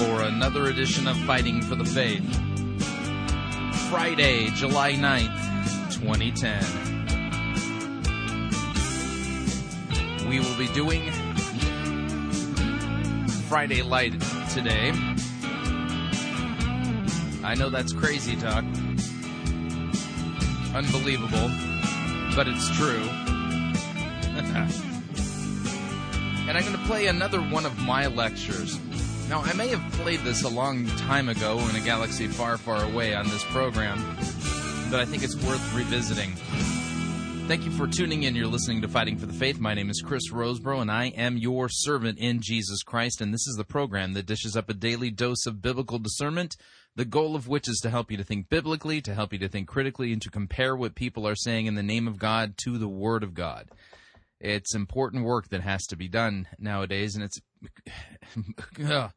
for another edition of Fighting for the Faith. Friday, July 9th, 2010. We will be doing Friday Light today. I know that's crazy talk. Unbelievable, but it's true. and I'm going to play another one of my lectures. Now, I may have played this a long time ago in a galaxy far, far away on this program, but I think it's worth revisiting. Thank you for tuning in. You're listening to Fighting for the Faith. My name is Chris Rosebrough, and I am your servant in Jesus Christ. And this is the program that dishes up a daily dose of biblical discernment, the goal of which is to help you to think biblically, to help you to think critically, and to compare what people are saying in the name of God to the Word of God. It's important work that has to be done nowadays, and it's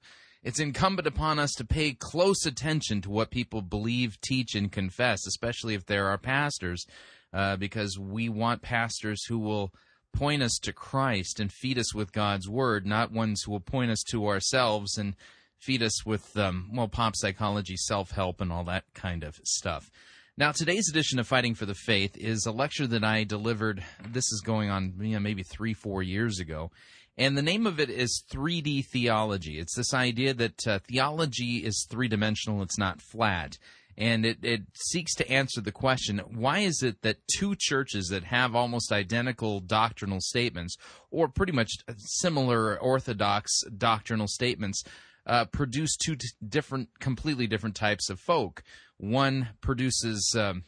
it's incumbent upon us to pay close attention to what people believe, teach, and confess, especially if there are pastors uh, because we want pastors who will point us to Christ and feed us with God's word, not ones who will point us to ourselves and feed us with, um, well, pop psychology, self help, and all that kind of stuff. Now, today's edition of Fighting for the Faith is a lecture that I delivered. This is going on, you know, maybe three, four years ago. And the name of it is 3D theology. It's this idea that uh, theology is three dimensional, it's not flat and it, it seeks to answer the question why is it that two churches that have almost identical doctrinal statements or pretty much similar orthodox doctrinal statements uh, produce two t- different completely different types of folk one produces um,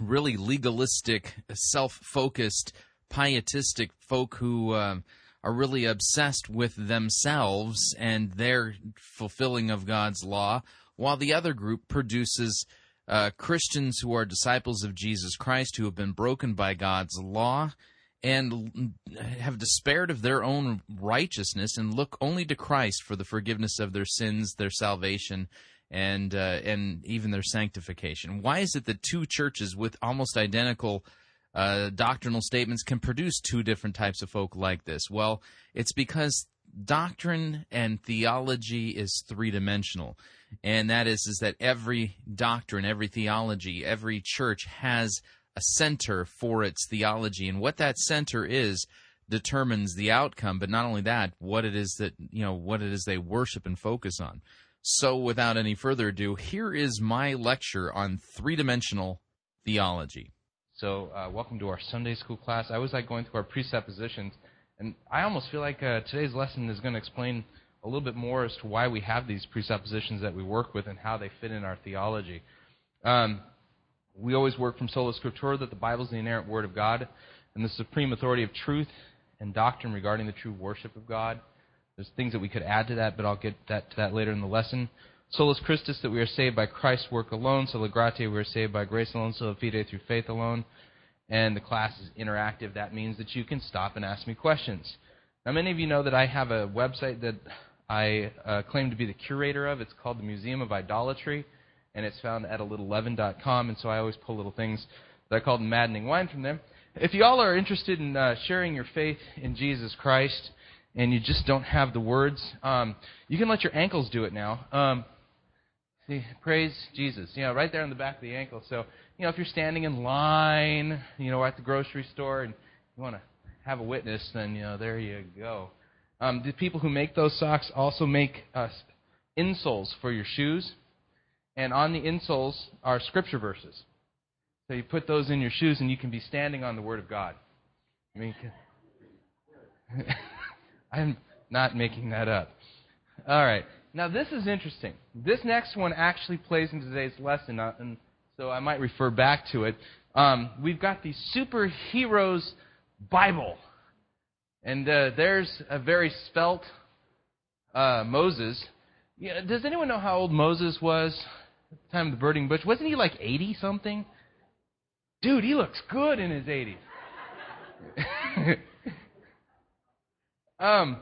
really legalistic self-focused pietistic folk who uh, are really obsessed with themselves and their fulfilling of god's law while the other group produces uh, Christians who are disciples of Jesus Christ who have been broken by God's law and have despaired of their own righteousness and look only to Christ for the forgiveness of their sins, their salvation, and uh, and even their sanctification. Why is it that two churches with almost identical uh, doctrinal statements can produce two different types of folk like this? Well, it's because doctrine and theology is three dimensional and that is is that every doctrine, every theology, every church has a center for its theology, and what that center is determines the outcome. But not only that, what it is that you know, what it is they worship and focus on. So, without any further ado, here is my lecture on three-dimensional theology. So, uh, welcome to our Sunday school class. I was like going through our presuppositions, and I almost feel like uh, today's lesson is going to explain a little bit more as to why we have these presuppositions that we work with and how they fit in our theology. Um, we always work from sola scriptura that the Bible is the inerrant word of God and the supreme authority of truth and doctrine regarding the true worship of God. There's things that we could add to that, but I'll get that, to that later in the lesson. Solus Christus, that we are saved by Christ's work alone. Sola gratia, we are saved by grace alone. Sola fide, through faith alone. And the class is interactive. That means that you can stop and ask me questions. Now, many of you know that I have a website that I uh, claim to be the curator of. It's called the Museum of Idolatry, and it's found at a little And so I always pull little things that I call maddening wine from them. If y'all are interested in uh, sharing your faith in Jesus Christ, and you just don't have the words, um, you can let your ankles do it now. Um, see, praise Jesus. You know, right there on the back of the ankle. So, you know, if you're standing in line, you know, at the grocery store, and you want to have a witness, then you know, there you go. Um, the people who make those socks also make uh, insoles for your shoes. and on the insoles are scripture verses. So you put those in your shoes, and you can be standing on the Word of God. I mean, I'm not making that up. All right. Now, this is interesting. This next one actually plays into today's lesson, uh, and so I might refer back to it. Um, we've got the Superheroes Bible. And uh, there's a very spelt uh, Moses. Yeah, does anyone know how old Moses was at the time of the burning bush? Wasn't he like 80 something? Dude, he looks good in his 80s. um,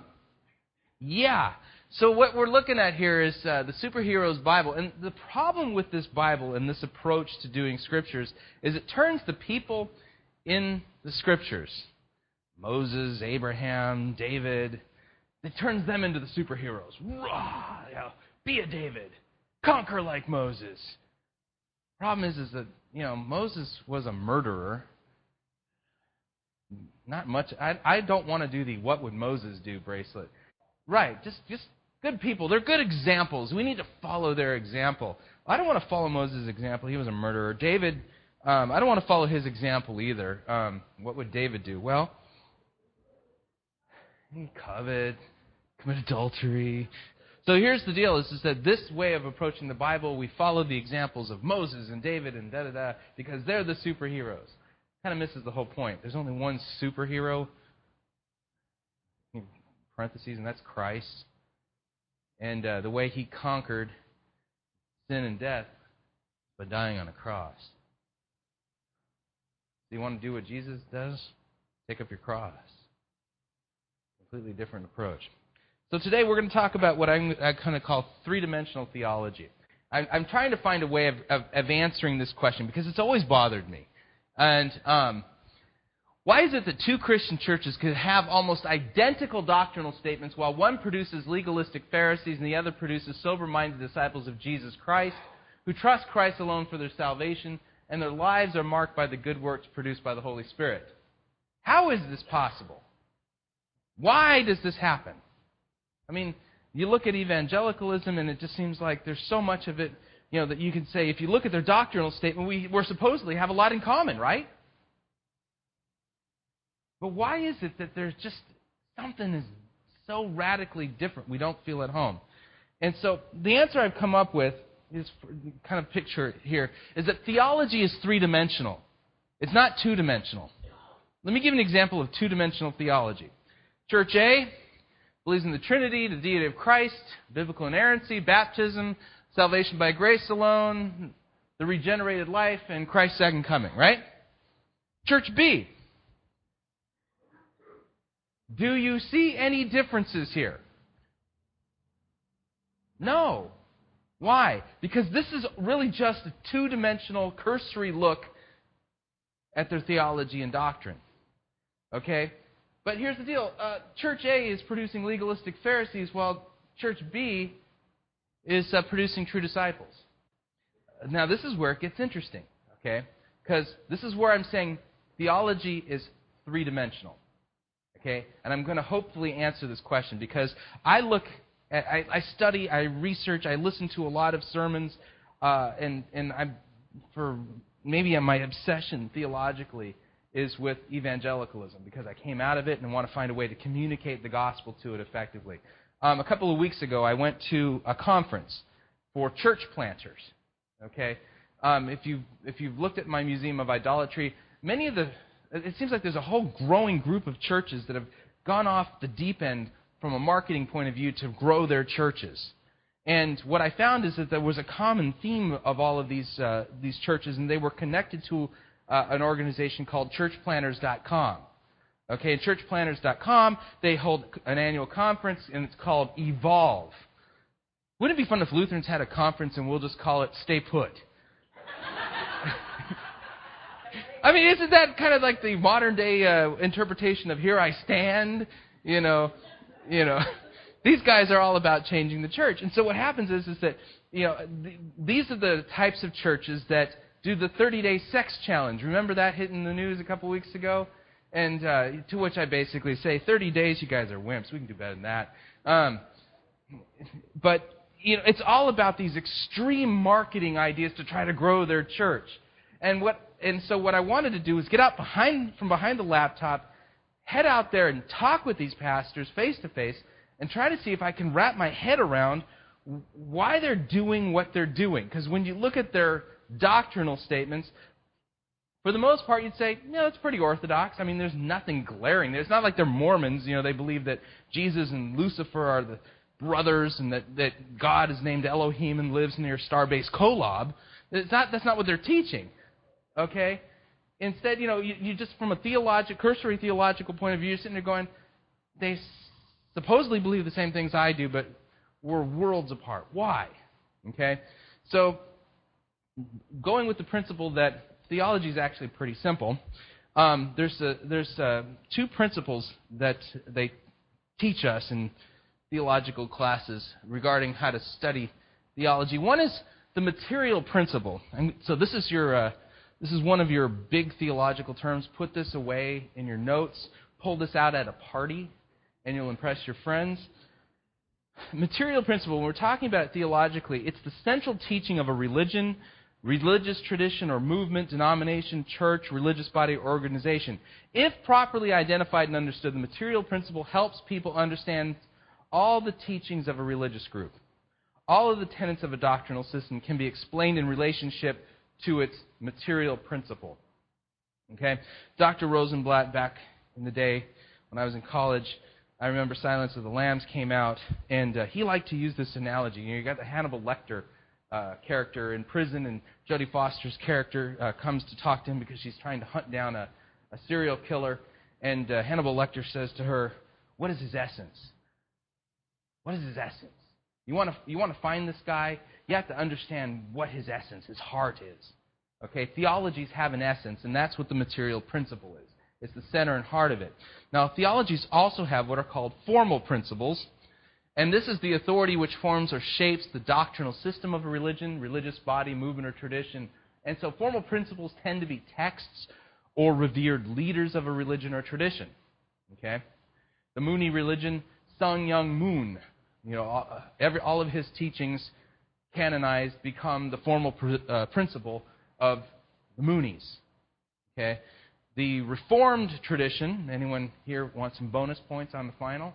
yeah. So what we're looking at here is uh, the superheroes Bible, and the problem with this Bible and this approach to doing scriptures is it turns the people in the scriptures, Moses, Abraham, David, it turns them into the superheroes. Rah, you be a David, conquer like Moses. Problem is, is that you know Moses was a murderer. Not much. I, I don't want to do the "What would Moses do" bracelet. Right. Just just good people. They're good examples. We need to follow their example. I don't want to follow Moses' example. He was a murderer. David, um, I don't want to follow his example either. Um, what would David do? Well, he coveted, commit adultery. So here's the deal: is, is that this way of approaching the Bible, we follow the examples of Moses and David and da da da because they're the superheroes. Kind of misses the whole point. There's only one superhero. Parentheses, and that's Christ and uh, the way he conquered sin and death by dying on a cross. Do you want to do what Jesus does? Take up your cross. Completely different approach. So today we're going to talk about what I'm, I kind of call three-dimensional theology. I'm, I'm, trying to find a way of, of, of, answering this question because it's always bothered me. And um, why is it that two Christian churches could have almost identical doctrinal statements while one produces legalistic Pharisees and the other produces sober minded disciples of Jesus Christ who trust Christ alone for their salvation and their lives are marked by the good works produced by the Holy Spirit? How is this possible? Why does this happen? I mean, you look at evangelicalism and it just seems like there's so much of it, you know, that you can say if you look at their doctrinal statement, we, we supposedly have a lot in common, right? But why is it that there's just something is so radically different we don't feel at home? And so the answer I've come up with is kind of picture here is that theology is three dimensional. It's not two dimensional. Let me give an example of two dimensional theology. Church A believes in the Trinity, the deity of Christ, biblical inerrancy, baptism, salvation by grace alone, the regenerated life, and Christ's second coming, right? Church B do you see any differences here? No. Why? Because this is really just a two dimensional, cursory look at their theology and doctrine. Okay? But here's the deal uh, Church A is producing legalistic Pharisees, while Church B is uh, producing true disciples. Now, this is where it gets interesting, okay? Because this is where I'm saying theology is three dimensional. Okay? And I'm going to hopefully answer this question because I look, at, I, I study, I research, I listen to a lot of sermons, uh, and, and I'm, for maybe my obsession theologically is with evangelicalism because I came out of it and want to find a way to communicate the gospel to it effectively. Um, a couple of weeks ago, I went to a conference for church planters. Okay, um, if you if you've looked at my museum of idolatry, many of the it seems like there's a whole growing group of churches that have gone off the deep end from a marketing point of view to grow their churches. And what I found is that there was a common theme of all of these uh, these churches, and they were connected to uh, an organization called ChurchPlanters.com. Okay, ChurchPlanters.com they hold an annual conference, and it's called Evolve. Wouldn't it be fun if Lutherans had a conference and we'll just call it Stay Put? I mean, isn't that kind of like the modern day uh, interpretation of "Here I stand"? You know, you know, these guys are all about changing the church. And so what happens is, is that you know, th- these are the types of churches that do the 30-day sex challenge. Remember that hitting the news a couple weeks ago? And uh, to which I basically say, 30 days, you guys are wimps. We can do better than that. Um, but you know, it's all about these extreme marketing ideas to try to grow their church. And what and so what I wanted to do was get out behind from behind the laptop, head out there and talk with these pastors face to face and try to see if I can wrap my head around why they're doing what they're doing. Because when you look at their doctrinal statements, for the most part, you'd say, no, it's pretty orthodox. I mean, there's nothing glaring. It's not like they're Mormons. You know, they believe that Jesus and Lucifer are the brothers and that, that God is named Elohim and lives near Starbase Kolob. It's not, that's not what they're teaching. Okay? Instead, you know, you, you just from a theological, cursory theological point of view, you're sitting there going, they supposedly believe the same things I do, but we're worlds apart. Why? Okay? So, going with the principle that theology is actually pretty simple, um, there's, a, there's a, two principles that they teach us in theological classes regarding how to study theology. One is the material principle. And so this is your uh, this is one of your big theological terms. Put this away in your notes. Pull this out at a party, and you'll impress your friends. Material principle, when we're talking about it theologically, it's the central teaching of a religion, religious tradition or movement, denomination, church, religious body, or organization. If properly identified and understood, the material principle helps people understand all the teachings of a religious group. All of the tenets of a doctrinal system can be explained in relationship to its material principle. Okay? Dr. Rosenblatt, back in the day when I was in college, I remember Silence of the Lambs came out, and uh, he liked to use this analogy. You, know, you got the Hannibal Lecter uh, character in prison, and Jodie Foster's character uh, comes to talk to him because she's trying to hunt down a, a serial killer. And uh, Hannibal Lecter says to her, What is his essence? What is his essence? You want to you want to find this guy? You have to understand what his essence, his heart is. Okay, theologies have an essence, and that's what the material principle is. It's the center and heart of it. Now, theologies also have what are called formal principles, and this is the authority which forms or shapes the doctrinal system of a religion, religious body, movement, or tradition. And so, formal principles tend to be texts or revered leaders of a religion or tradition. Okay, the Mooney religion, Sun Myung Moon you know, all, every, all of his teachings canonized become the formal pr- uh, principle of the Moonies. Okay? The Reformed tradition, anyone here want some bonus points on the final?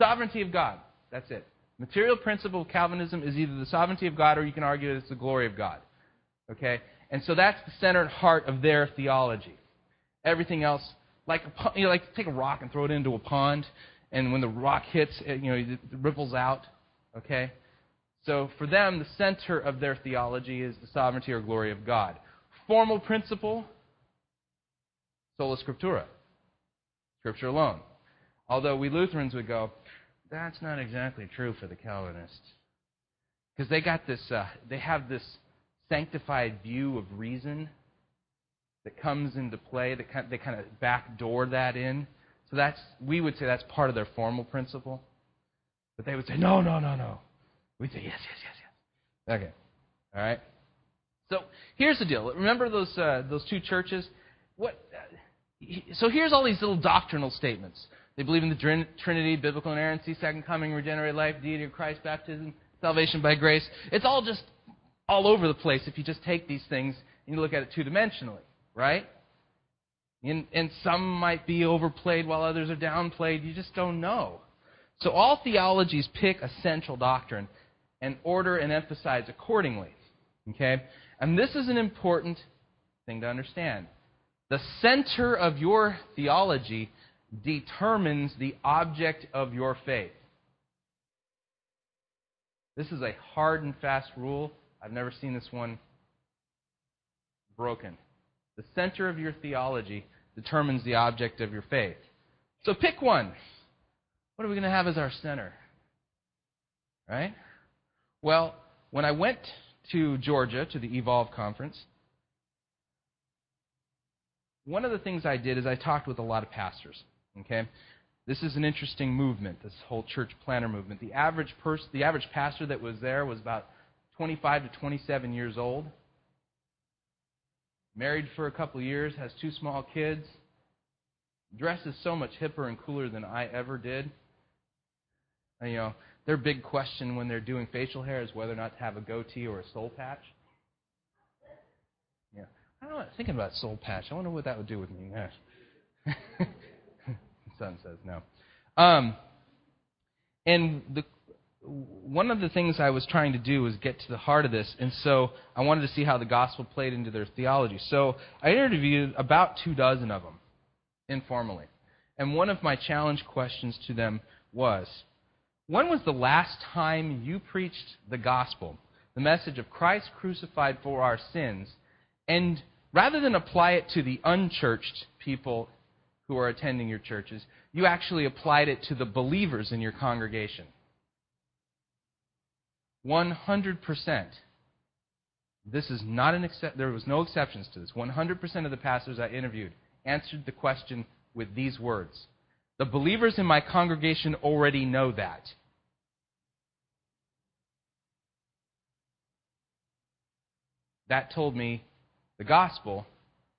Sovereignty of God. That's it. Material principle of Calvinism is either the sovereignty of God or you can argue it's the glory of God. Okay? And so that's the center and heart of their theology. Everything else, like, you know, like take a rock and throw it into a pond and when the rock hits, it, you know, it ripples out. Okay? So for them, the center of their theology is the sovereignty or glory of God. Formal principle, sola scriptura, Scripture alone. Although we Lutherans would go, that's not exactly true for the Calvinists. Because they got this, uh, they have this sanctified view of reason that comes into play, that they kind of backdoor that in. So that's we would say that's part of their formal principle. But they would say, no, no, no, no. We'd say, yes, yes, yes, yes. Okay. All right. So here's the deal. Remember those uh, those two churches? What? Uh, so here's all these little doctrinal statements. They believe in the Trinity, biblical inerrancy, second coming, regenerated life, deity of Christ, baptism, salvation by grace. It's all just all over the place if you just take these things and you look at it two dimensionally, right? And, and some might be overplayed while others are downplayed. You just don't know. So all theologies pick a central doctrine and order and emphasize accordingly. Okay? And this is an important thing to understand. The center of your theology determines the object of your faith. This is a hard and fast rule. I've never seen this one broken. The center of your theology determines the object of your faith. So pick one. What are we going to have as our center? Right? Well, when I went to Georgia to the Evolve conference, one of the things I did is I talked with a lot of pastors. Okay? This is an interesting movement, this whole church planter movement. The average person, the average pastor that was there was about 25 to 27 years old married for a couple years, has two small kids, dresses so much hipper and cooler than I ever did. And, you know, their big question when they're doing facial hair is whether or not to have a goatee or a soul patch. Yeah. I don't know, thinking about soul patch. I wonder what that would do with me. Yeah. Son says no. Um, and the, one of the things I was trying to do was get to the heart of this, and so I wanted to see how the gospel played into their theology. So I interviewed about two dozen of them informally. And one of my challenge questions to them was When was the last time you preached the gospel, the message of Christ crucified for our sins, and rather than apply it to the unchurched people who are attending your churches, you actually applied it to the believers in your congregation? 100%. This is not an except. There was no exceptions to this. 100% of the pastors I interviewed answered the question with these words The believers in my congregation already know that. That told me the gospel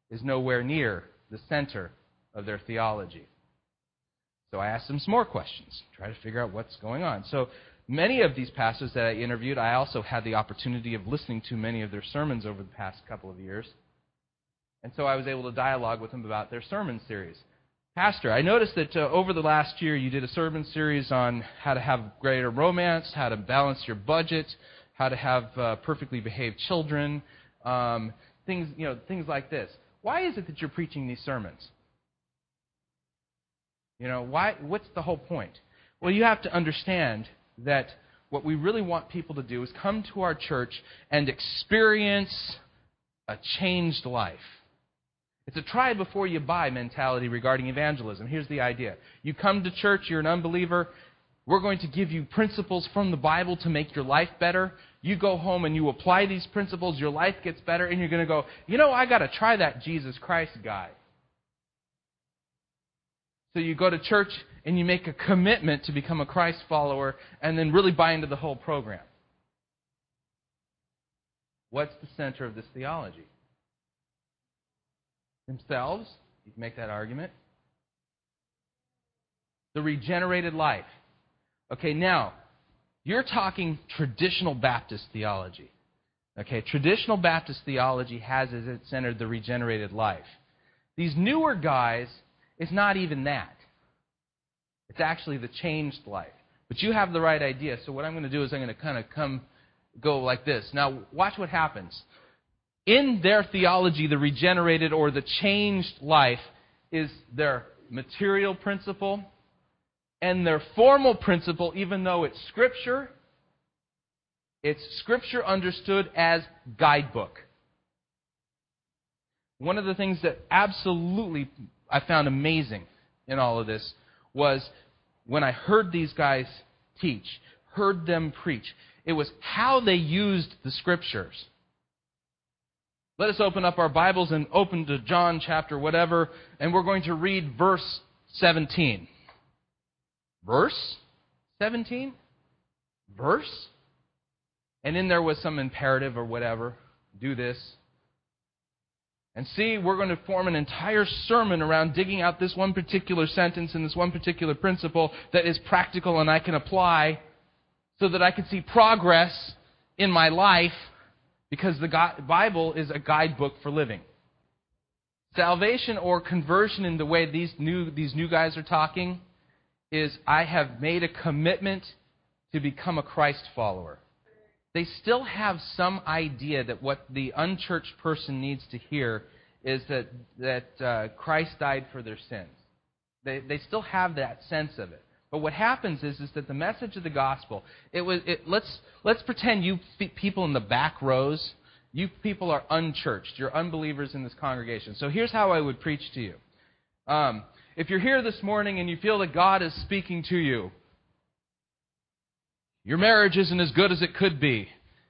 is nowhere near the center of their theology. So I asked them some more questions, try to figure out what's going on. So many of these pastors that I interviewed, I also had the opportunity of listening to many of their sermons over the past couple of years. And so I was able to dialogue with them about their sermon series. Pastor, I noticed that uh, over the last year you did a sermon series on how to have greater romance, how to balance your budget, how to have uh, perfectly behaved children, um, things, you know, things like this. Why is it that you're preaching these sermons? You know, why, what's the whole point? Well, you have to understand that what we really want people to do is come to our church and experience a changed life. It's a try before you buy mentality regarding evangelism. Here's the idea you come to church, you're an unbeliever. We're going to give you principles from the Bible to make your life better. You go home and you apply these principles, your life gets better, and you're going to go, you know, I got to try that Jesus Christ guy. So you go to church and you make a commitment to become a Christ follower and then really buy into the whole program. What's the center of this theology? Themselves, you can make that argument. The regenerated life. Okay, now, you're talking traditional Baptist theology. Okay, traditional Baptist theology has as its center the regenerated life. These newer guys, it's not even that. It's actually the changed life. But you have the right idea. So what I'm going to do is I'm going to kind of come go like this. Now watch what happens. In their theology, the regenerated or the changed life is their material principle and their formal principle, even though it's scripture, it's scripture understood as guidebook. One of the things that absolutely I found amazing in all of this was when I heard these guys teach, heard them preach, it was how they used the scriptures. Let us open up our Bibles and open to John chapter whatever, and we're going to read verse 17. Verse 17? Verse? And in there was some imperative or whatever. Do this, and see, we're going to form an entire sermon around digging out this one particular sentence and this one particular principle that is practical and I can apply so that I can see progress in my life because the Bible is a guidebook for living. Salvation or conversion in the way these new, these new guys are talking is I have made a commitment to become a Christ follower they still have some idea that what the unchurched person needs to hear is that, that uh, Christ died for their sins. They, they still have that sense of it. But what happens is, is that the message of the gospel, it was, it, let's, let's pretend you people in the back rows, you people are unchurched. You're unbelievers in this congregation. So here's how I would preach to you. Um, if you're here this morning and you feel that God is speaking to you, your marriage isn't as good as it could be.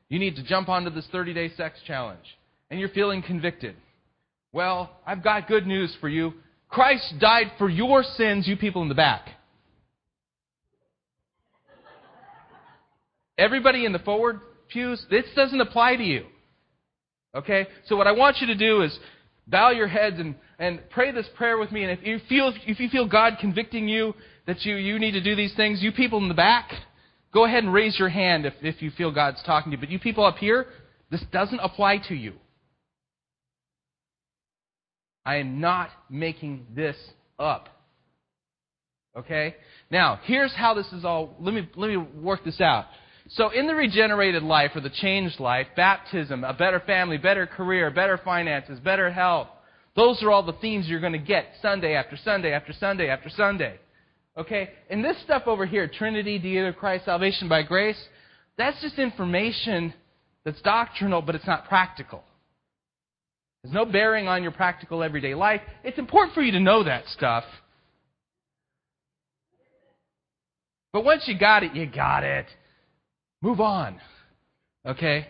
You need to jump onto this 30 day sex challenge. And you're feeling convicted. Well, I've got good news for you. Christ died for your sins, you people in the back. Everybody in the forward pews, this doesn't apply to you. Okay? So what I want you to do is bow your heads and, and pray this prayer with me. And if you feel if you feel God convicting you that you, you need to do these things, you people in the back, go ahead and raise your hand if, if you feel God's talking to you. But you people up here, this doesn't apply to you. I am not making this up. Okay? Now, here's how this is all let me let me work this out. So in the regenerated life or the changed life, baptism, a better family, better career, better finances, better health, those are all the themes you're going to get Sunday after Sunday after Sunday after Sunday. Okay? And this stuff over here, Trinity, deity of Christ, salvation by grace, that's just information that's doctrinal, but it's not practical. There's no bearing on your practical everyday life. It's important for you to know that stuff. But once you got it, you got it. Move on. Okay?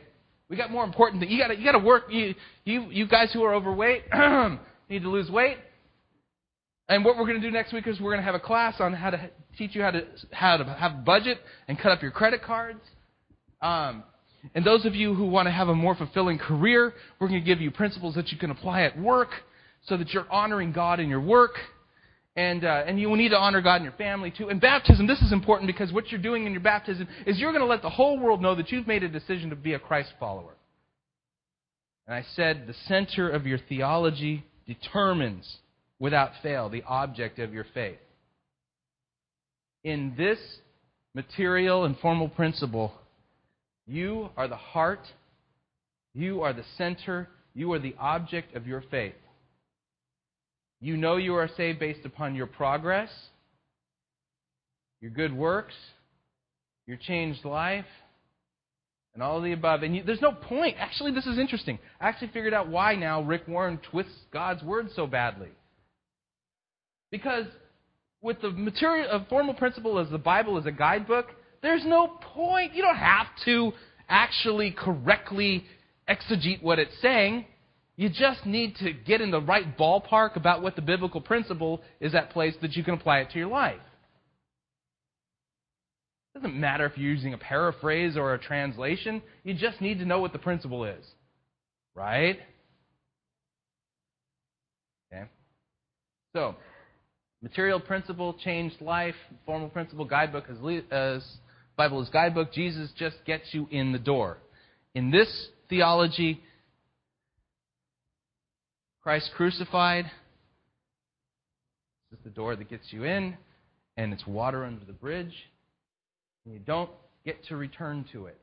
We got more important things. You got you got to work. You, you, you guys who are overweight need to lose weight. And what we're going to do next week is we're going to have a class on how to teach you how to how to have a budget and cut up your credit cards. Um, and those of you who want to have a more fulfilling career, we're going to give you principles that you can apply at work so that you're honoring God in your work. And, uh, and you will need to honor God in your family too. And baptism, this is important because what you're doing in your baptism is you're going to let the whole world know that you've made a decision to be a Christ follower. And I said the center of your theology determines, without fail, the object of your faith. In this material and formal principle, you are the heart, you are the center, you are the object of your faith. You know you are saved based upon your progress, your good works, your changed life, and all of the above. And you, there's no point. Actually, this is interesting. I actually figured out why now Rick Warren twists God's word so badly. Because with the material, a formal principle as the Bible as a guidebook, there's no point. You don't have to actually correctly exegete what it's saying. You just need to get in the right ballpark about what the biblical principle is at place that you can apply it to your life. It doesn't matter if you're using a paraphrase or a translation. You just need to know what the principle is. Right? Okay. So, material principle, changed life, formal principle, guidebook as, as Bible is guidebook. Jesus just gets you in the door. In this theology, Christ crucified. This is the door that gets you in, and it's water under the bridge. And you don't get to return to it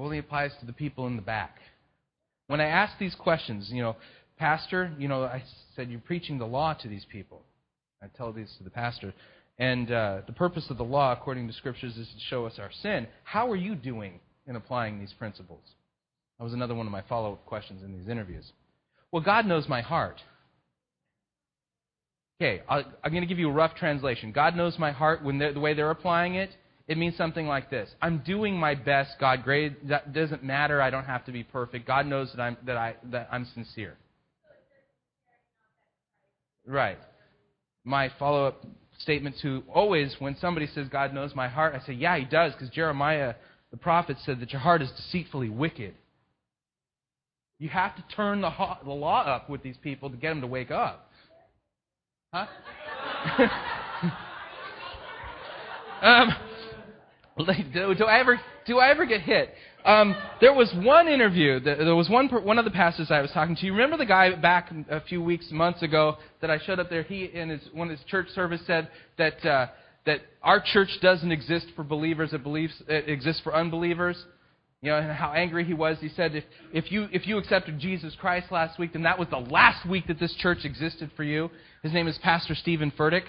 only applies to the people in the back. When I ask these questions, you know, Pastor, you know, I said, You're preaching the law to these people. I tell these to the pastor. And uh, the purpose of the law, according to Scriptures, is to show us our sin. How are you doing in applying these principles? That was another one of my follow up questions in these interviews. Well, God knows my heart. Okay, i am going to give you a rough translation. God knows my heart when the way they're applying it. It means something like this: I'm doing my best. God, great. That doesn't matter. I don't have to be perfect. God knows that I'm that I that I'm sincere. Right. My follow-up statement to always when somebody says God knows my heart, I say, yeah, He does, because Jeremiah the prophet said that your heart is deceitfully wicked. You have to turn the, the law up with these people to get them to wake up. Huh? um, do I ever do I ever get hit? Um, there was one interview. That, There was one one of the pastors I was talking to. You remember the guy back a few weeks, months ago that I showed up there? He in his one of his church service said that uh, that our church doesn't exist for believers; it believes it exists for unbelievers. You know, and how angry he was. He said, if, if, you, if you accepted Jesus Christ last week, then that was the last week that this church existed for you. His name is Pastor Steven Furtick.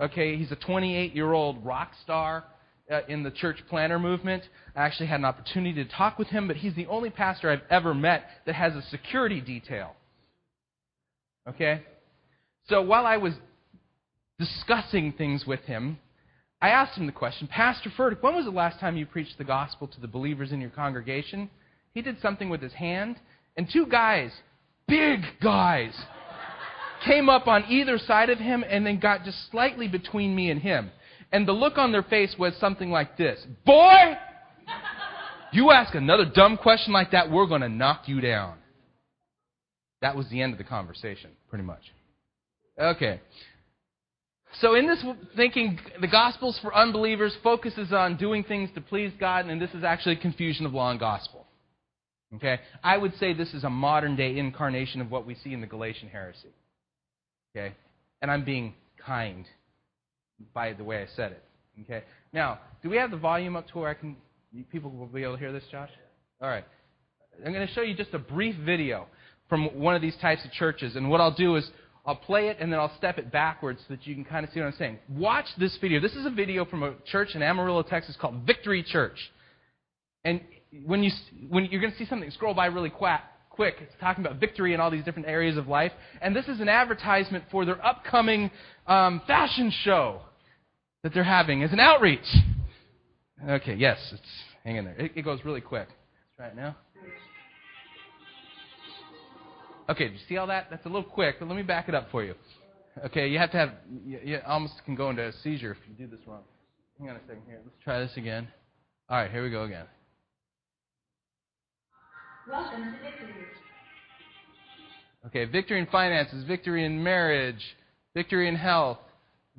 Okay, he's a 28 year old rock star uh, in the church planter movement. I actually had an opportunity to talk with him, but he's the only pastor I've ever met that has a security detail. Okay? So while I was discussing things with him, I asked him the question, Pastor Furtick, when was the last time you preached the gospel to the believers in your congregation? He did something with his hand, and two guys, big guys, came up on either side of him and then got just slightly between me and him. And the look on their face was something like this Boy, you ask another dumb question like that, we're going to knock you down. That was the end of the conversation, pretty much. Okay. So, in this thinking, the Gospels for unbelievers focuses on doing things to please God, and this is actually confusion of law and gospel. Okay? I would say this is a modern day incarnation of what we see in the Galatian heresy. Okay? And I'm being kind by the way I said it. Okay? Now, do we have the volume up to where I can people will be able to hear this, Josh? All right. I'm going to show you just a brief video from one of these types of churches, and what I'll do is I'll play it and then I'll step it backwards so that you can kind of see what I'm saying. Watch this video. This is a video from a church in Amarillo, Texas called Victory Church. And when you when you're going to see something scroll by really quick, quick, it's talking about victory in all these different areas of life. And this is an advertisement for their upcoming um, fashion show that they're having as an outreach. Okay, yes, it's hang in there. It, it goes really quick. Let's try it now. Okay, you see all that? That's a little quick, but let me back it up for you. Okay, you have to have, you, you almost can go into a seizure if you do this wrong. Hang on a second here. Let's try this again. All right, here we go again. Welcome to Victory. Okay, victory in finances, victory in marriage, victory in health,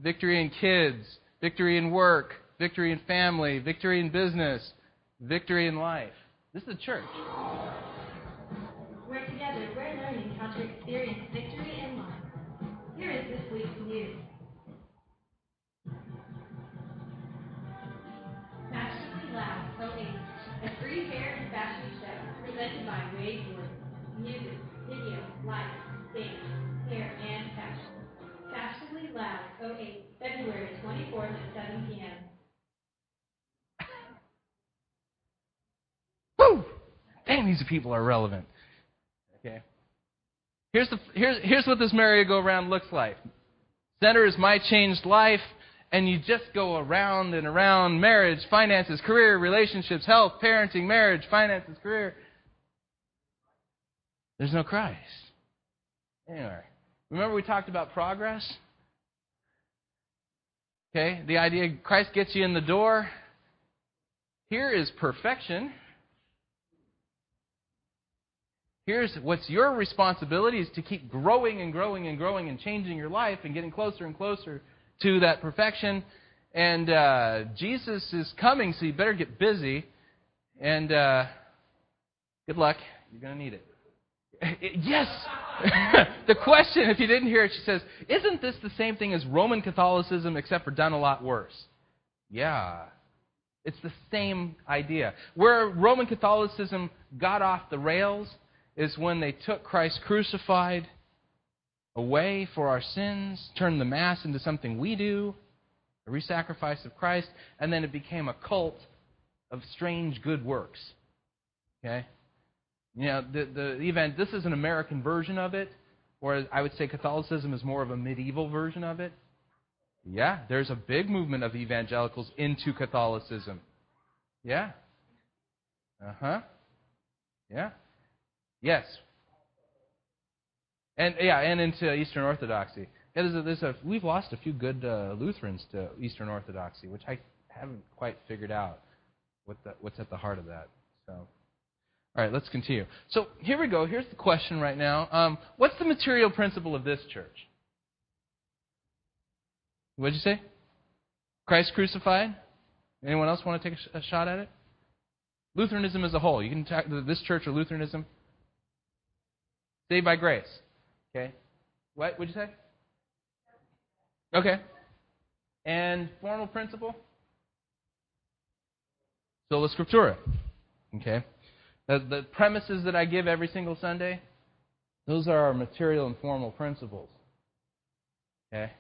victory in kids, victory in work, victory in family, victory in business, victory in life. This is the church. Music, video, lights, dance, hair, and fashion. Fashionably Loud 08, February 24th at 7 p.m. Woo! Dang, these people are relevant. Okay. Here's, the, here's, here's what this merry-go-round looks like. Center is my changed life, and you just go around and around marriage, finances, career, relationships, health, parenting, marriage, finances, career. There's no Christ. Anyway, remember we talked about progress? Okay, the idea Christ gets you in the door. Here is perfection. Here's what's your responsibility is to keep growing and growing and growing and changing your life and getting closer and closer to that perfection. And uh, Jesus is coming, so you better get busy. And uh, good luck. You're going to need it. Yes! the question, if you didn't hear it, she says, Isn't this the same thing as Roman Catholicism except for done a lot worse? Yeah. It's the same idea. Where Roman Catholicism got off the rails is when they took Christ crucified away for our sins, turned the Mass into something we do, a re-sacrifice of Christ, and then it became a cult of strange good works. Okay? You know, the, the event, this is an American version of it, whereas I would say Catholicism is more of a medieval version of it. Yeah, there's a big movement of evangelicals into Catholicism. Yeah. Uh huh. Yeah. Yes. And yeah, and into Eastern Orthodoxy. Yeah, there's a, there's a, we've lost a few good uh, Lutherans to Eastern Orthodoxy, which I haven't quite figured out what the, what's at the heart of that. So, all right, let's continue. So here we go. Here's the question right now. Um, what's the material principle of this church? What did you say? Christ crucified. Anyone else want to take a, sh- a shot at it? Lutheranism as a whole. You can talk this church or Lutheranism. Saved by grace. Okay. What would you say? Okay. And formal principle? Sola Scriptura. Okay. The, the premises that I give every single Sunday, those are our material and formal principles. Okay.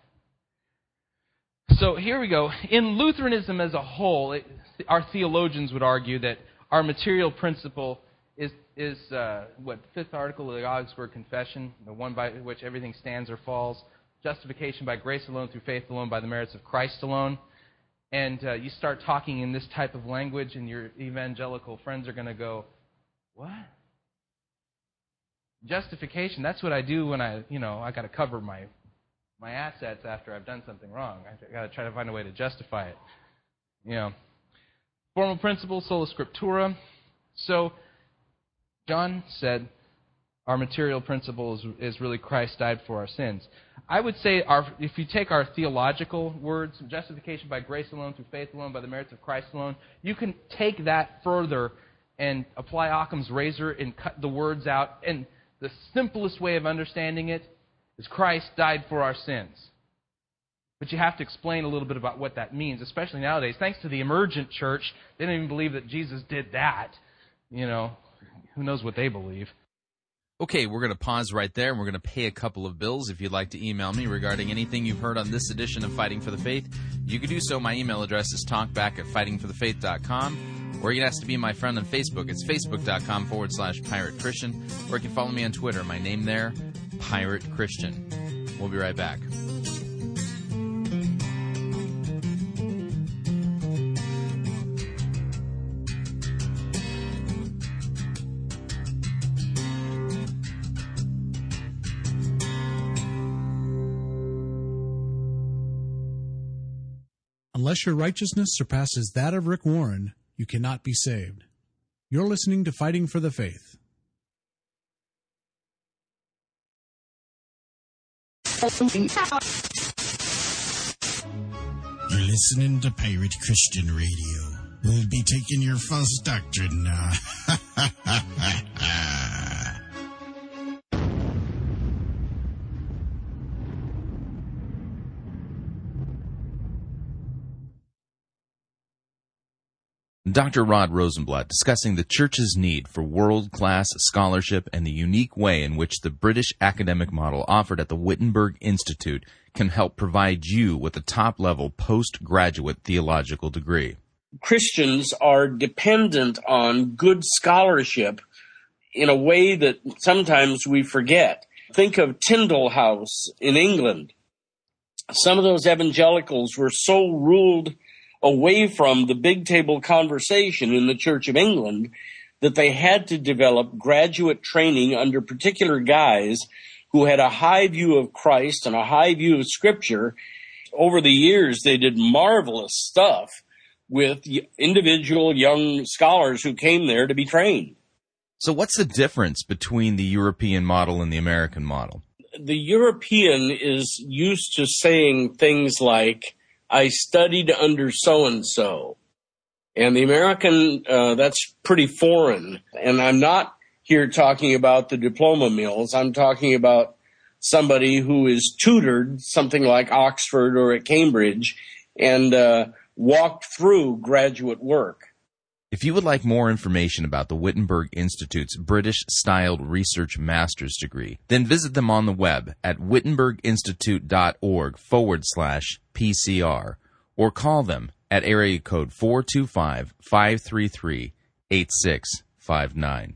So here we go. In Lutheranism as a whole, it, our theologians would argue that our material principle is, is uh, what the fifth article of the Augsburg Confession, the one by which everything stands or falls, justification by grace alone, through faith alone, by the merits of Christ alone. And uh, you start talking in this type of language, and your evangelical friends are going to go, "What? Justification? That's what I do when I, you know, I got to cover my my assets after I've done something wrong. I got to try to find a way to justify it. You know, formal principle, sola scriptura. So John said, our material principle is, is really Christ died for our sins. I would say our, if you take our theological words, justification by grace alone, through faith alone, by the merits of Christ alone, you can take that further and apply Occam's razor and cut the words out. And the simplest way of understanding it is Christ died for our sins. But you have to explain a little bit about what that means, especially nowadays. Thanks to the emergent church, they don't even believe that Jesus did that. You know, who knows what they believe. Okay, we're going to pause right there and we're going to pay a couple of bills. If you'd like to email me regarding anything you've heard on this edition of Fighting for the Faith, you can do so. My email address is talkback at fightingforthefaith.com, or you can ask to be my friend on Facebook. It's facebook.com forward slash pirate Christian, or you can follow me on Twitter. My name there, Pirate Christian. We'll be right back. Unless your righteousness surpasses that of Rick Warren, you cannot be saved. You're listening to Fighting for the Faith. You're listening to Pirate Christian Radio. We'll be taking your false doctrine now. Dr. Rod Rosenbladt discussing the Church's need for world class scholarship and the unique way in which the British academic model offered at the Wittenberg Institute can help provide you with a top level postgraduate theological degree. Christians are dependent on good scholarship in a way that sometimes we forget. Think of Tyndale House in England. Some of those evangelicals were so ruled away from the big table conversation in the Church of England that they had to develop graduate training under particular guys who had a high view of Christ and a high view of Scripture. Over the years, they did marvelous stuff with individual young scholars who came there to be trained. So, what's the difference between the European model and the American model? The European is used to saying things like, I studied under so and so. And the American, uh, that's pretty foreign. And I'm not here talking about the diploma mills. I'm talking about somebody who is tutored something like Oxford or at Cambridge and uh, walked through graduate work. If you would like more information about the Wittenberg Institute's British styled research master's degree, then visit them on the web at wittenberginstitute.org forward slash PCR or call them at area code 425 533 8659.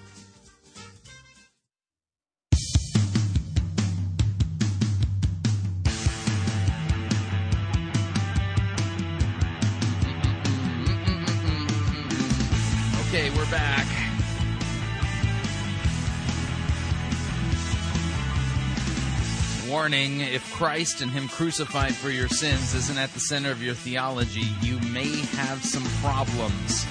Warning if Christ and Him crucified for your sins isn't at the center of your theology, you may have some problems.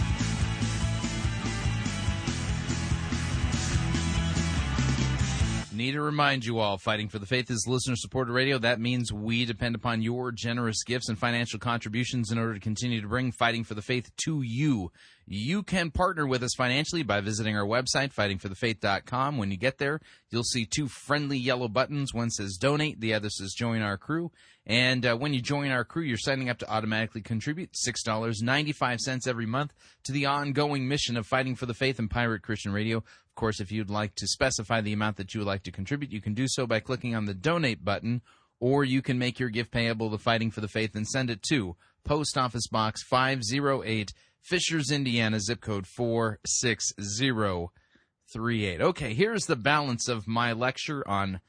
Need to remind you all, Fighting for the Faith is listener supported radio. That means we depend upon your generous gifts and financial contributions in order to continue to bring Fighting for the Faith to you. You can partner with us financially by visiting our website, fightingforthefaith.com. When you get there, you'll see two friendly yellow buttons. One says donate, the other says join our crew. And uh, when you join our crew, you're signing up to automatically contribute $6.95 every month to the ongoing mission of fighting for the faith and Pirate Christian Radio. Of course, if you'd like to specify the amount that you would like to contribute, you can do so by clicking on the donate button, or you can make your gift payable to Fighting for the Faith and send it to Post Office Box 508, Fishers, Indiana, zip code 46038. Okay, here's the balance of my lecture on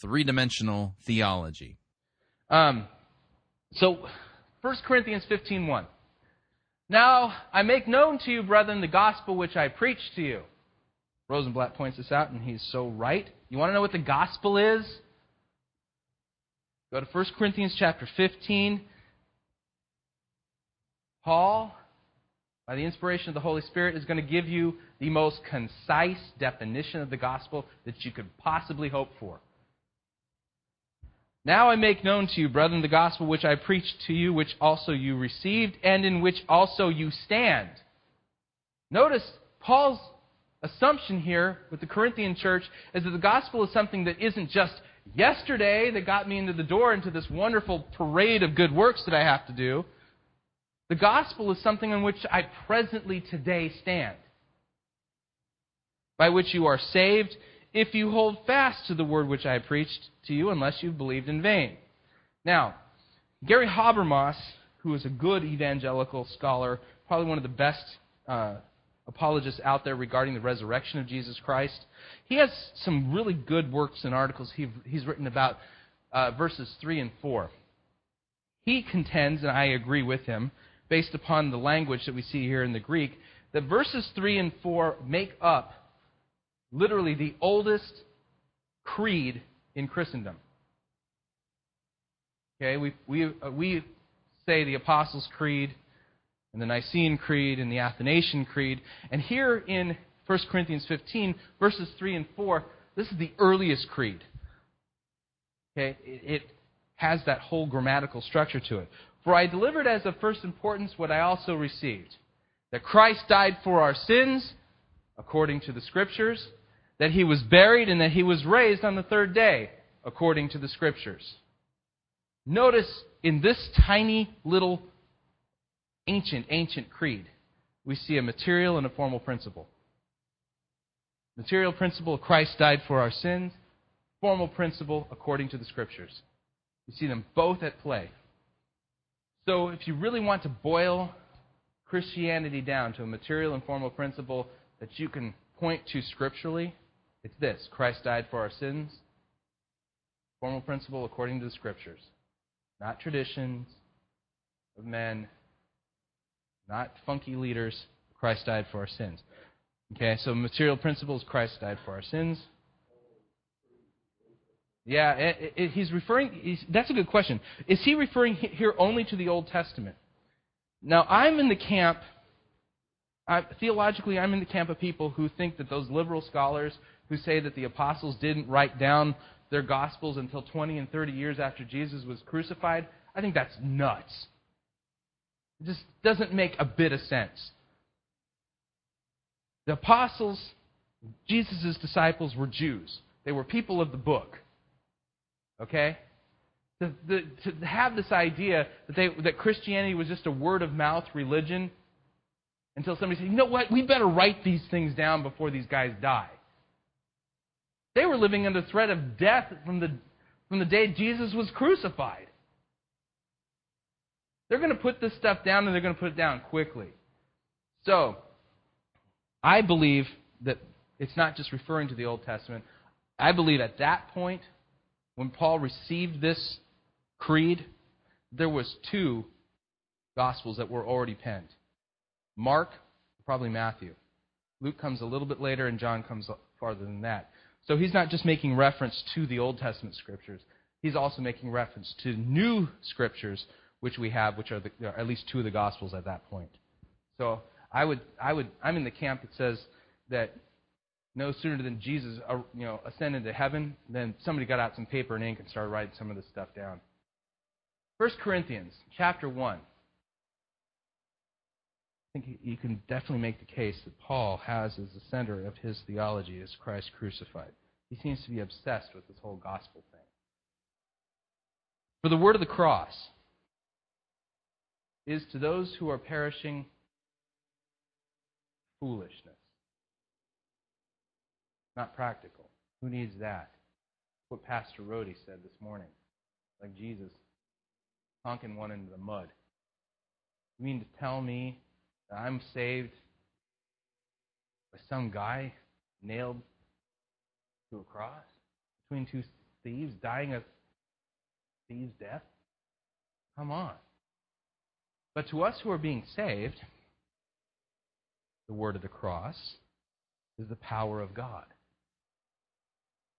three dimensional theology. Um, so, 1 Corinthians 15.1. Now I make known to you, brethren, the gospel which I preached to you. Rosenbladt points this out, and he's so right. You want to know what the gospel is? Go to 1 Corinthians chapter 15. Paul, by the inspiration of the Holy Spirit, is going to give you the most concise definition of the gospel that you could possibly hope for. Now I make known to you, brethren, the gospel which I preached to you, which also you received, and in which also you stand. Notice Paul's assumption here with the Corinthian church is that the gospel is something that isn't just yesterday that got me into the door into this wonderful parade of good works that I have to do. The gospel is something on which I presently today stand, by which you are saved if you hold fast to the word which I preached to you, unless you've believed in vain. Now, Gary Habermas, who is a good evangelical scholar, probably one of the best uh, apologists out there regarding the resurrection of Jesus Christ, he has some really good works and articles he, he's written about uh, verses 3 and 4. He contends, and I agree with him, based upon the language that we see here in the Greek, that verses 3 and 4 make up literally the oldest creed in Christendom. Okay, we, we, uh, we say the Apostles' Creed and the Nicene Creed and the Athanasian Creed. And here in 1 Corinthians 15, verses 3 and 4, this is the earliest creed. Okay, it, it has that whole grammatical structure to it. For I delivered as of first importance what I also received that Christ died for our sins, according to the Scriptures, that he was buried, and that he was raised on the third day, according to the Scriptures. Notice in this tiny little ancient, ancient creed, we see a material and a formal principle. Material principle, Christ died for our sins. Formal principle, according to the Scriptures. You see them both at play. So, if you really want to boil Christianity down to a material and formal principle that you can point to scripturally, it's this Christ died for our sins. Formal principle according to the Scriptures. Not traditions of men, not funky leaders. Christ died for our sins. Okay, so material principles Christ died for our sins. Yeah, it, it, he's referring. He's, that's a good question. Is he referring here only to the Old Testament? Now, I'm in the camp. I, theologically, I'm in the camp of people who think that those liberal scholars who say that the apostles didn't write down their gospels until 20 and 30 years after Jesus was crucified. I think that's nuts. It just doesn't make a bit of sense. The apostles, Jesus' disciples, were Jews. They were people of the book. Okay? The, the, to have this idea that, they, that Christianity was just a word of mouth religion until somebody said, you know what, we better write these things down before these guys die. They were living under threat of death from the, from the day Jesus was crucified. They're going to put this stuff down and they're going to put it down quickly. So, I believe that it's not just referring to the Old Testament. I believe at that point, when Paul received this creed, there was two gospels that were already penned. Mark, probably Matthew. Luke comes a little bit later and John comes farther than that. So he's not just making reference to the Old Testament scriptures. He's also making reference to new scriptures which we have, which are the, at least two of the Gospels at that point. So I would, I would, I'm in the camp that says that no sooner than Jesus, uh, you know, ascended to heaven, than somebody got out some paper and ink and started writing some of this stuff down. 1 Corinthians chapter 1. I think you can definitely make the case that Paul has as the center of his theology is Christ crucified. He seems to be obsessed with this whole gospel thing. For the word of the cross is to those who are perishing foolishness. Not practical. Who needs that? What Pastor Rody said this morning. Like Jesus honking one into the mud. You mean to tell me that I'm saved by some guy nailed to a cross between two thieves, dying a thief's death? Come on. But to us who are being saved, the word of the cross is the power of God.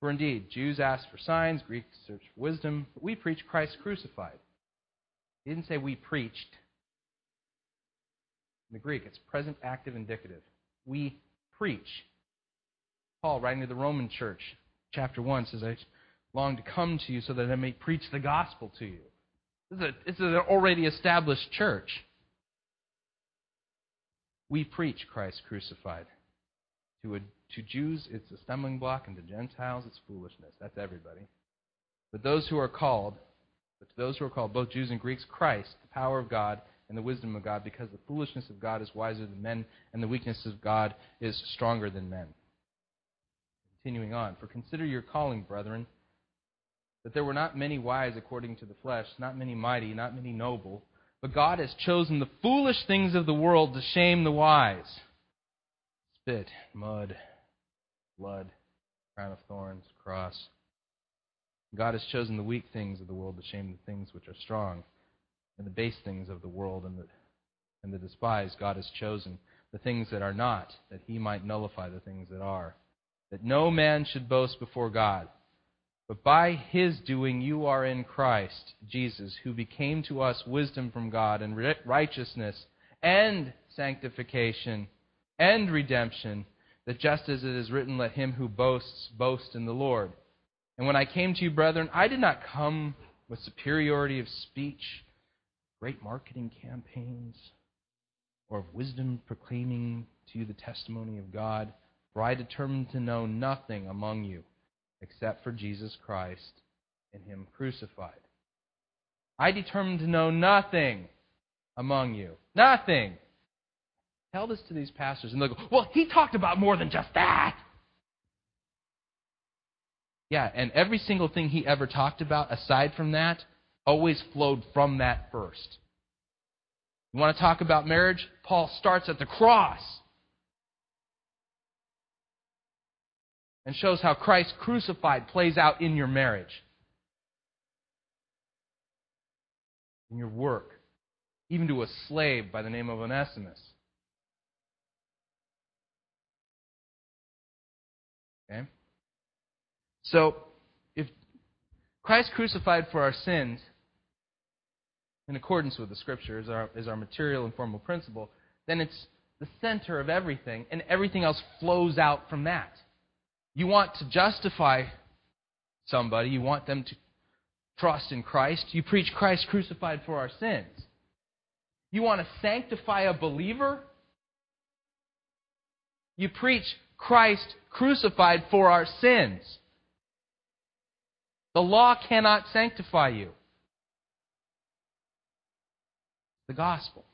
For indeed, Jews ask for signs, Greeks search for wisdom, but we preach Christ crucified. He didn't say we preached. In the Greek, it's present active indicative. We preach. Paul, writing to the Roman church, chapter 1, says, I long to come to you so that I may preach the gospel to you. This is, an already established church. We preach Christ crucified. To, a, to Jews, it's a stumbling block, and to Gentiles, it's foolishness. That's everybody. But those who are called, but to those who are called, both Jews and Greeks, Christ, the power of God and the wisdom of God, because the foolishness of God is wiser than men, and the weakness of God is stronger than men. Continuing on, for consider your calling, brethren, that there were not many wise according to the flesh, not many mighty, not many noble, but God has chosen the foolish things of the world to shame the wise spit, mud, blood, crown of thorns, cross. God has chosen the weak things of the world to shame the things which are strong, and the base things of the world and the, and the despised. God has chosen the things that are not, that he might nullify the things that are, that no man should boast before God. But by his doing you are in Christ Jesus, who became to us wisdom from God and righteousness and sanctification and redemption, that just as it is written, let him who boasts boast in the Lord. And when I came to you, brethren, I did not come with superiority of speech, great marketing campaigns, or of wisdom proclaiming to you the testimony of God, for I determined to know nothing among you except for Jesus Christ and Him crucified. I determined to know nothing among you. Nothing Tell this to these pastors, and they'll go, Well, he talked about more than just that. Yeah, and every single thing he ever talked about aside from that always flowed from that first. You want to talk about marriage? Paul starts at the cross and shows how Christ crucified plays out in your marriage, in your work, even to a slave by the name of Onesimus. Okay? So, if Christ crucified for our sins, in accordance with the Scripture, is our, is our material and formal principle, then it's the center of everything, and everything else flows out from that. You want to justify somebody, you want them to trust in Christ, you preach Christ crucified for our sins. You want to sanctify a believer, you preach Christ crucified for our sins. The law cannot sanctify you. The gospel.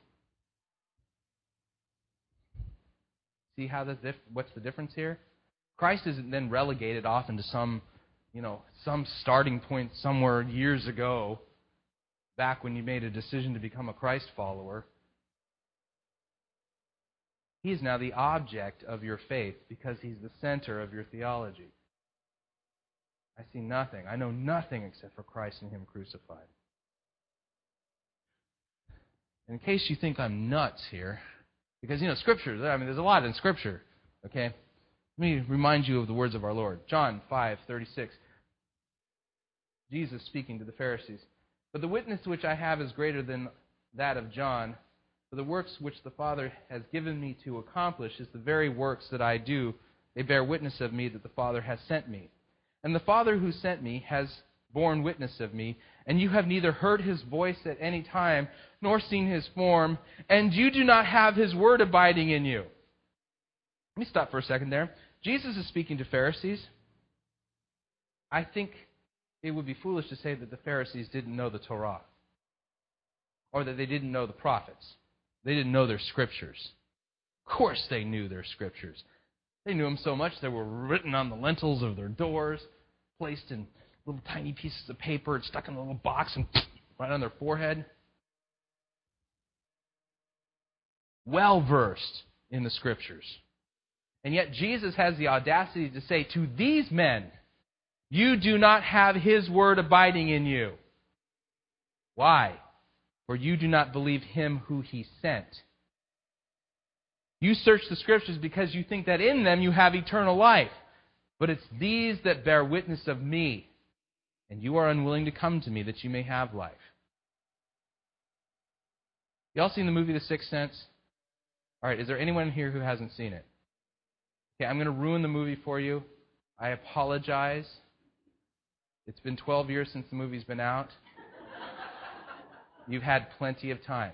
See how the what's the difference here? Christ isn't then relegated off into some, you know, some starting point somewhere years ago, back when you made a decision to become a Christ follower. He is now the object of your faith because he's the center of your theology. I see nothing. I know nothing except for Christ and Him crucified. In case you think I'm nuts here, because, you know, Scripture, I mean, there's a lot in Scripture, okay? Let me remind you of the words of our Lord. John 5:36. Jesus speaking to the Pharisees. But the witness which I have is greater than that of John. For the works which the Father has given me to accomplish is the very works that I do. They bear witness of me that the Father has sent me. And the Father who sent me has borne witness of me. And you have neither heard his voice at any time, nor seen his form, and you do not have his word abiding in you. Let me stop for a second there. Jesus is speaking to Pharisees. I think it would be foolish to say that the Pharisees didn't know the Torah or that they didn't know the prophets. They didn't know their scriptures. Of course, they knew their scriptures. They knew them so much they were written on the lintels of their doors, placed in little tiny pieces of paper, and stuck in a little box and right on their forehead. Well versed in the scriptures. And yet Jesus has the audacity to say to these men, You do not have his word abiding in you. Why? For you do not believe him who he sent. You search the scriptures because you think that in them you have eternal life. But it's these that bear witness of me, and you are unwilling to come to me that you may have life. Y'all seen the movie The Sixth Sense? All right, is there anyone here who hasn't seen it? Okay, I'm going to ruin the movie for you. I apologize. It's been 12 years since the movie's been out. You've had plenty of time.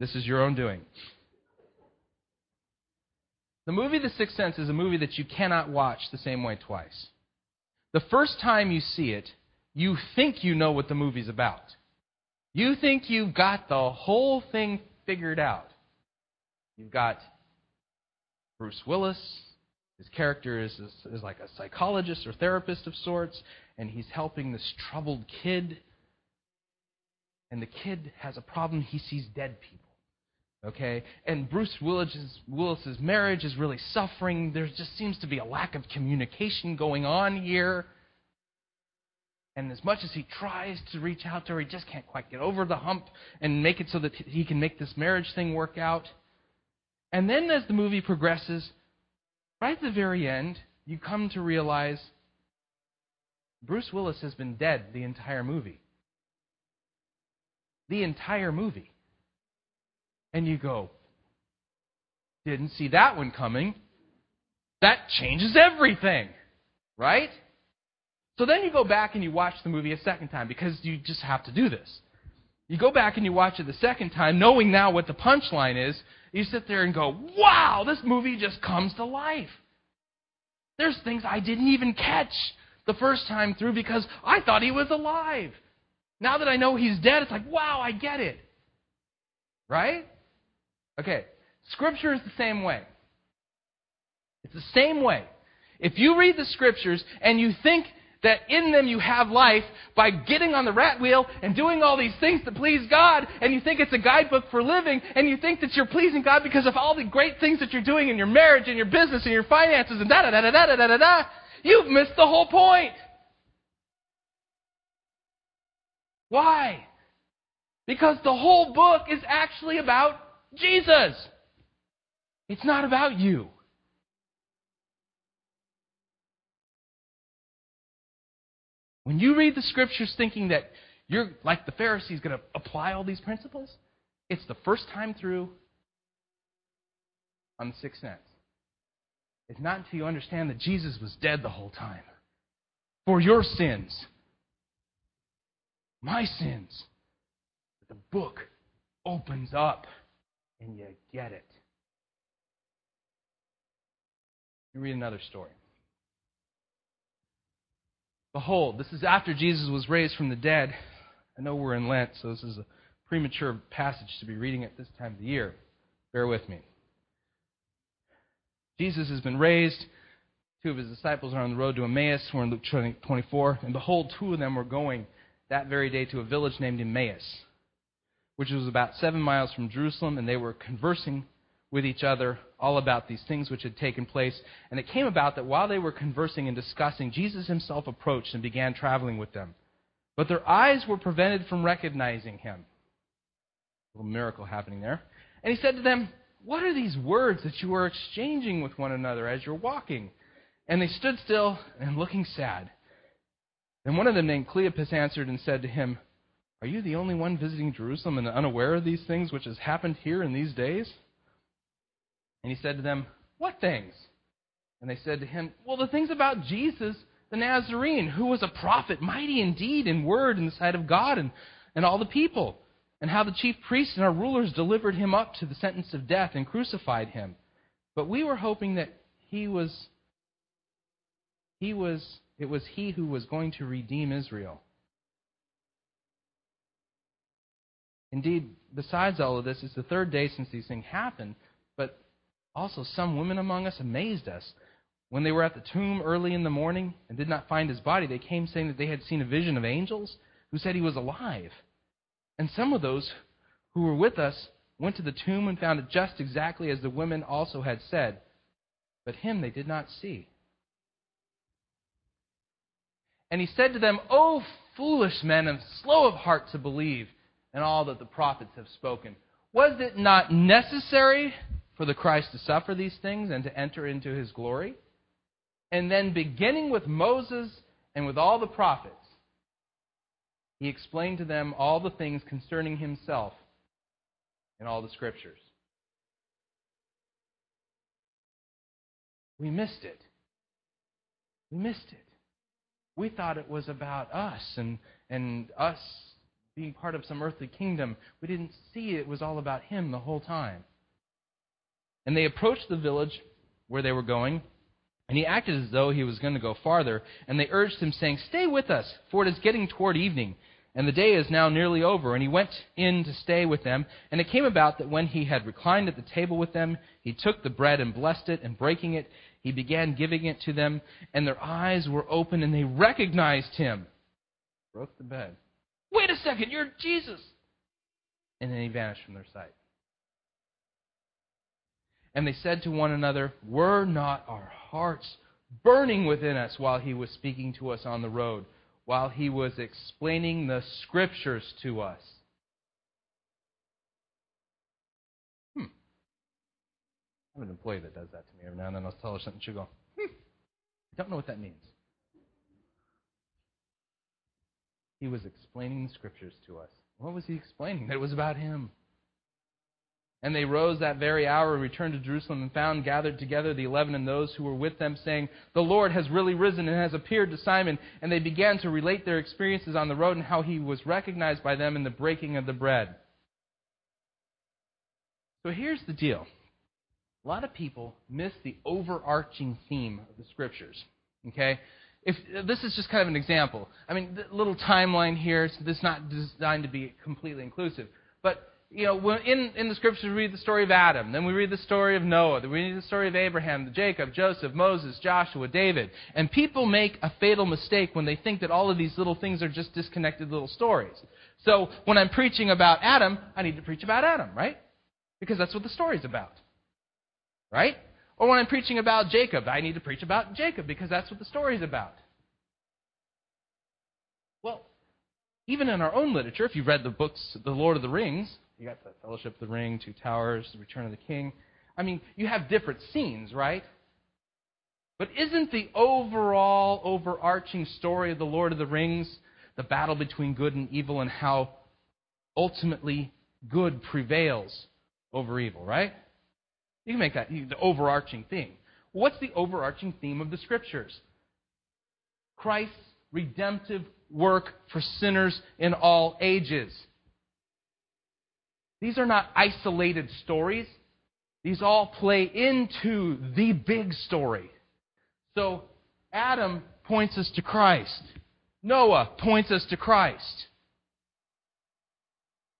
This is your own doing. The movie The Sixth Sense is a movie that you cannot watch the same way twice. The first time you see it, you think you know what the movie's about. You think you've got the whole thing figured out. You've got Bruce Willis. His character is, is, is like a psychologist or therapist of sorts, and he's helping this troubled kid. And the kid has a problem. He sees dead people. Okay? And Bruce Willis's, Willis's marriage is really suffering. There just seems to be a lack of communication going on here. And as much as he tries to reach out to her, he just can't quite get over the hump and make it so that he can make this marriage thing work out. And then as the movie progresses, right at the very end, you come to realize Bruce Willis has been dead the entire movie. The entire movie. And you go, didn't see that one coming. That changes everything. Right? So then you go back and you watch the movie a second time because you just have to do this. You go back and you watch it the second time, knowing now what the punchline is. You sit there and go, wow, this movie just comes to life. There's things I didn't even catch the first time through because I thought he was alive. Now that I know he's dead, it's like, wow, I get it. Right? Okay. Scripture is the same way. It's the same way. If you read the scriptures and you think that in them you have life by getting on the rat wheel and doing all these things to please God, and you think it's a guidebook for living, and you think that you're pleasing God because of all the great things that you're doing in your marriage and your business and your finances and da da da da da da da da, you've missed the whole point. Why? Because the whole book is actually about Jesus. It's not about you. When you read the scriptures thinking that you're like the Pharisees going to apply all these principles, it's the first time through on the sixth sense. It's not until you understand that Jesus was dead the whole time for your sins, my sins, that the book opens up and you get it. You read another story. Behold, this is after Jesus was raised from the dead. I know we're in Lent, so this is a premature passage to be reading at this time of the year. Bear with me. Jesus has been raised. Two of his disciples are on the road to Emmaus. We're in Luke 24. And behold, two of them were going that very day to a village named Emmaus, which was about seven miles from Jerusalem, and they were conversing with each other all about these things which had taken place. And it came about that while they were conversing and discussing, Jesus himself approached and began traveling with them. But their eyes were prevented from recognizing him. A little miracle happening there. And he said to them, What are these words that you are exchanging with one another as you're walking? And they stood still and looking sad. And one of them, named Cleopas, answered and said to him, Are you the only one visiting Jerusalem and unaware of these things which has happened here in these days? And he said to them, What things? And they said to him, Well, the things about Jesus the Nazarene, who was a prophet, mighty indeed in word in the sight of God and, and all the people, and how the chief priests and our rulers delivered him up to the sentence of death and crucified him. But we were hoping that he was he was it was he who was going to redeem Israel. Indeed, besides all of this, it's the third day since these things happened, but also some women among us amazed us. When they were at the tomb early in the morning and did not find his body, they came saying that they had seen a vision of angels who said he was alive. And some of those who were with us went to the tomb and found it just exactly as the women also had said, but him they did not see. And he said to them, O foolish men and slow of heart to believe in all that the prophets have spoken. Was it not necessary for the Christ to suffer these things and to enter into his glory? And then, beginning with Moses and with all the prophets, he explained to them all the things concerning himself in all the scriptures. We missed it. We missed it. We thought it was about us and, and us being part of some earthly kingdom. We didn't see it was all about him the whole time. And they approached the village where they were going, and he acted as though he was going to go farther, and they urged him, saying, Stay with us, for it is getting toward evening, and the day is now nearly over. And he went in to stay with them. And it came about that when he had reclined at the table with them, he took the bread and blessed it, and breaking it, he began giving it to them, and their eyes were open, and they recognized him. Broke the bed. Wait a second, you're Jesus! And then he vanished from their sight. And they said to one another, Were not our hearts burning within us while he was speaking to us on the road, while he was explaining the scriptures to us? I have an employee that does that to me every now and then. I'll tell her something, she'll go, hmm. I don't know what that means. He was explaining the scriptures to us. What was he explaining? That it was about him. And they rose that very hour returned to Jerusalem and found gathered together the eleven and those who were with them, saying, The Lord has really risen and has appeared to Simon. And they began to relate their experiences on the road and how he was recognized by them in the breaking of the bread. So here's the deal a lot of people miss the overarching theme of the scriptures. Okay? If this is just kind of an example. I mean, little timeline here, so this is not designed to be completely inclusive. But you know, in, in the scriptures, we read the story of Adam, then we read the story of Noah, then we read the story of Abraham, Jacob, Joseph, Moses, Joshua, David. And people make a fatal mistake when they think that all of these little things are just disconnected little stories. So when I'm preaching about Adam, I need to preach about Adam, right? Because that's what the story's about. Right? Or when I'm preaching about Jacob, I need to preach about Jacob because that's what the story's about. Well, even in our own literature, if you've read the books, The Lord of the Rings, you got the Fellowship of the Ring, Two Towers, The Return of the King. I mean, you have different scenes, right? But isn't the overall, overarching story of The Lord of the Rings the battle between good and evil and how ultimately good prevails over evil, right? You can make that the overarching theme. What's the overarching theme of the Scriptures? Christ's redemptive work for sinners in all ages. These are not isolated stories. These all play into the big story. So, Adam points us to Christ. Noah points us to Christ.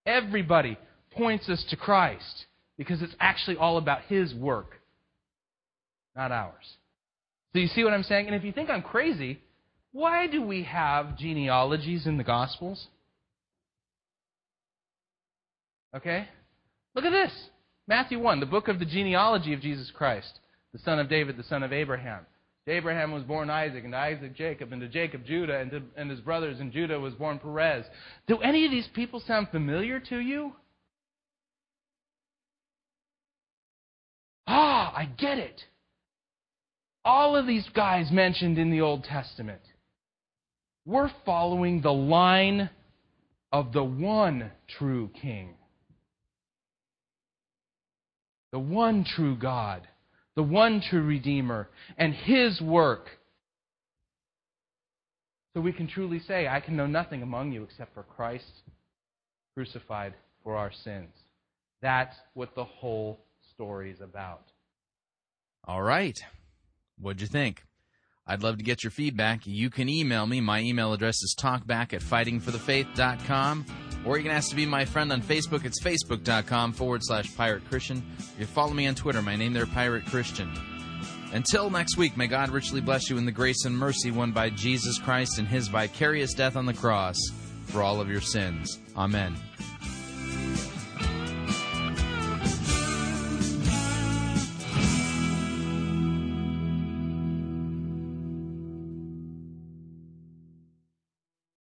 Everybody points us to Christ because it's actually all about His work, not ours. So, you see what I'm saying? And if you think I'm crazy, why do we have genealogies in the Gospels? Okay? Look at this. Matthew 1, the book of the genealogy of Jesus Christ, the son of David, the son of Abraham. Abraham was born Isaac, and Isaac Jacob, and to Jacob Judah, and, to, and his brothers, and Judah was born Perez. Do any of these people sound familiar to you? Ah, I get it. All of these guys mentioned in the Old Testament, we're following the line of the one true King, the one true God, the one true Redeemer, and His work. So we can truly say, I can know nothing among you except for Christ crucified for our sins. That's what the whole story is about. All right. What'd you think? I'd love to get your feedback. You can email me. My email address is talkback at fightingforthefaith.com. Or you can ask to be my friend on Facebook. It's facebook.com forward slash pirate Christian. You can follow me on Twitter. My name there, Pirate Christian. Until next week, may God richly bless you in the grace and mercy won by Jesus Christ and his vicarious death on the cross for all of your sins. Amen.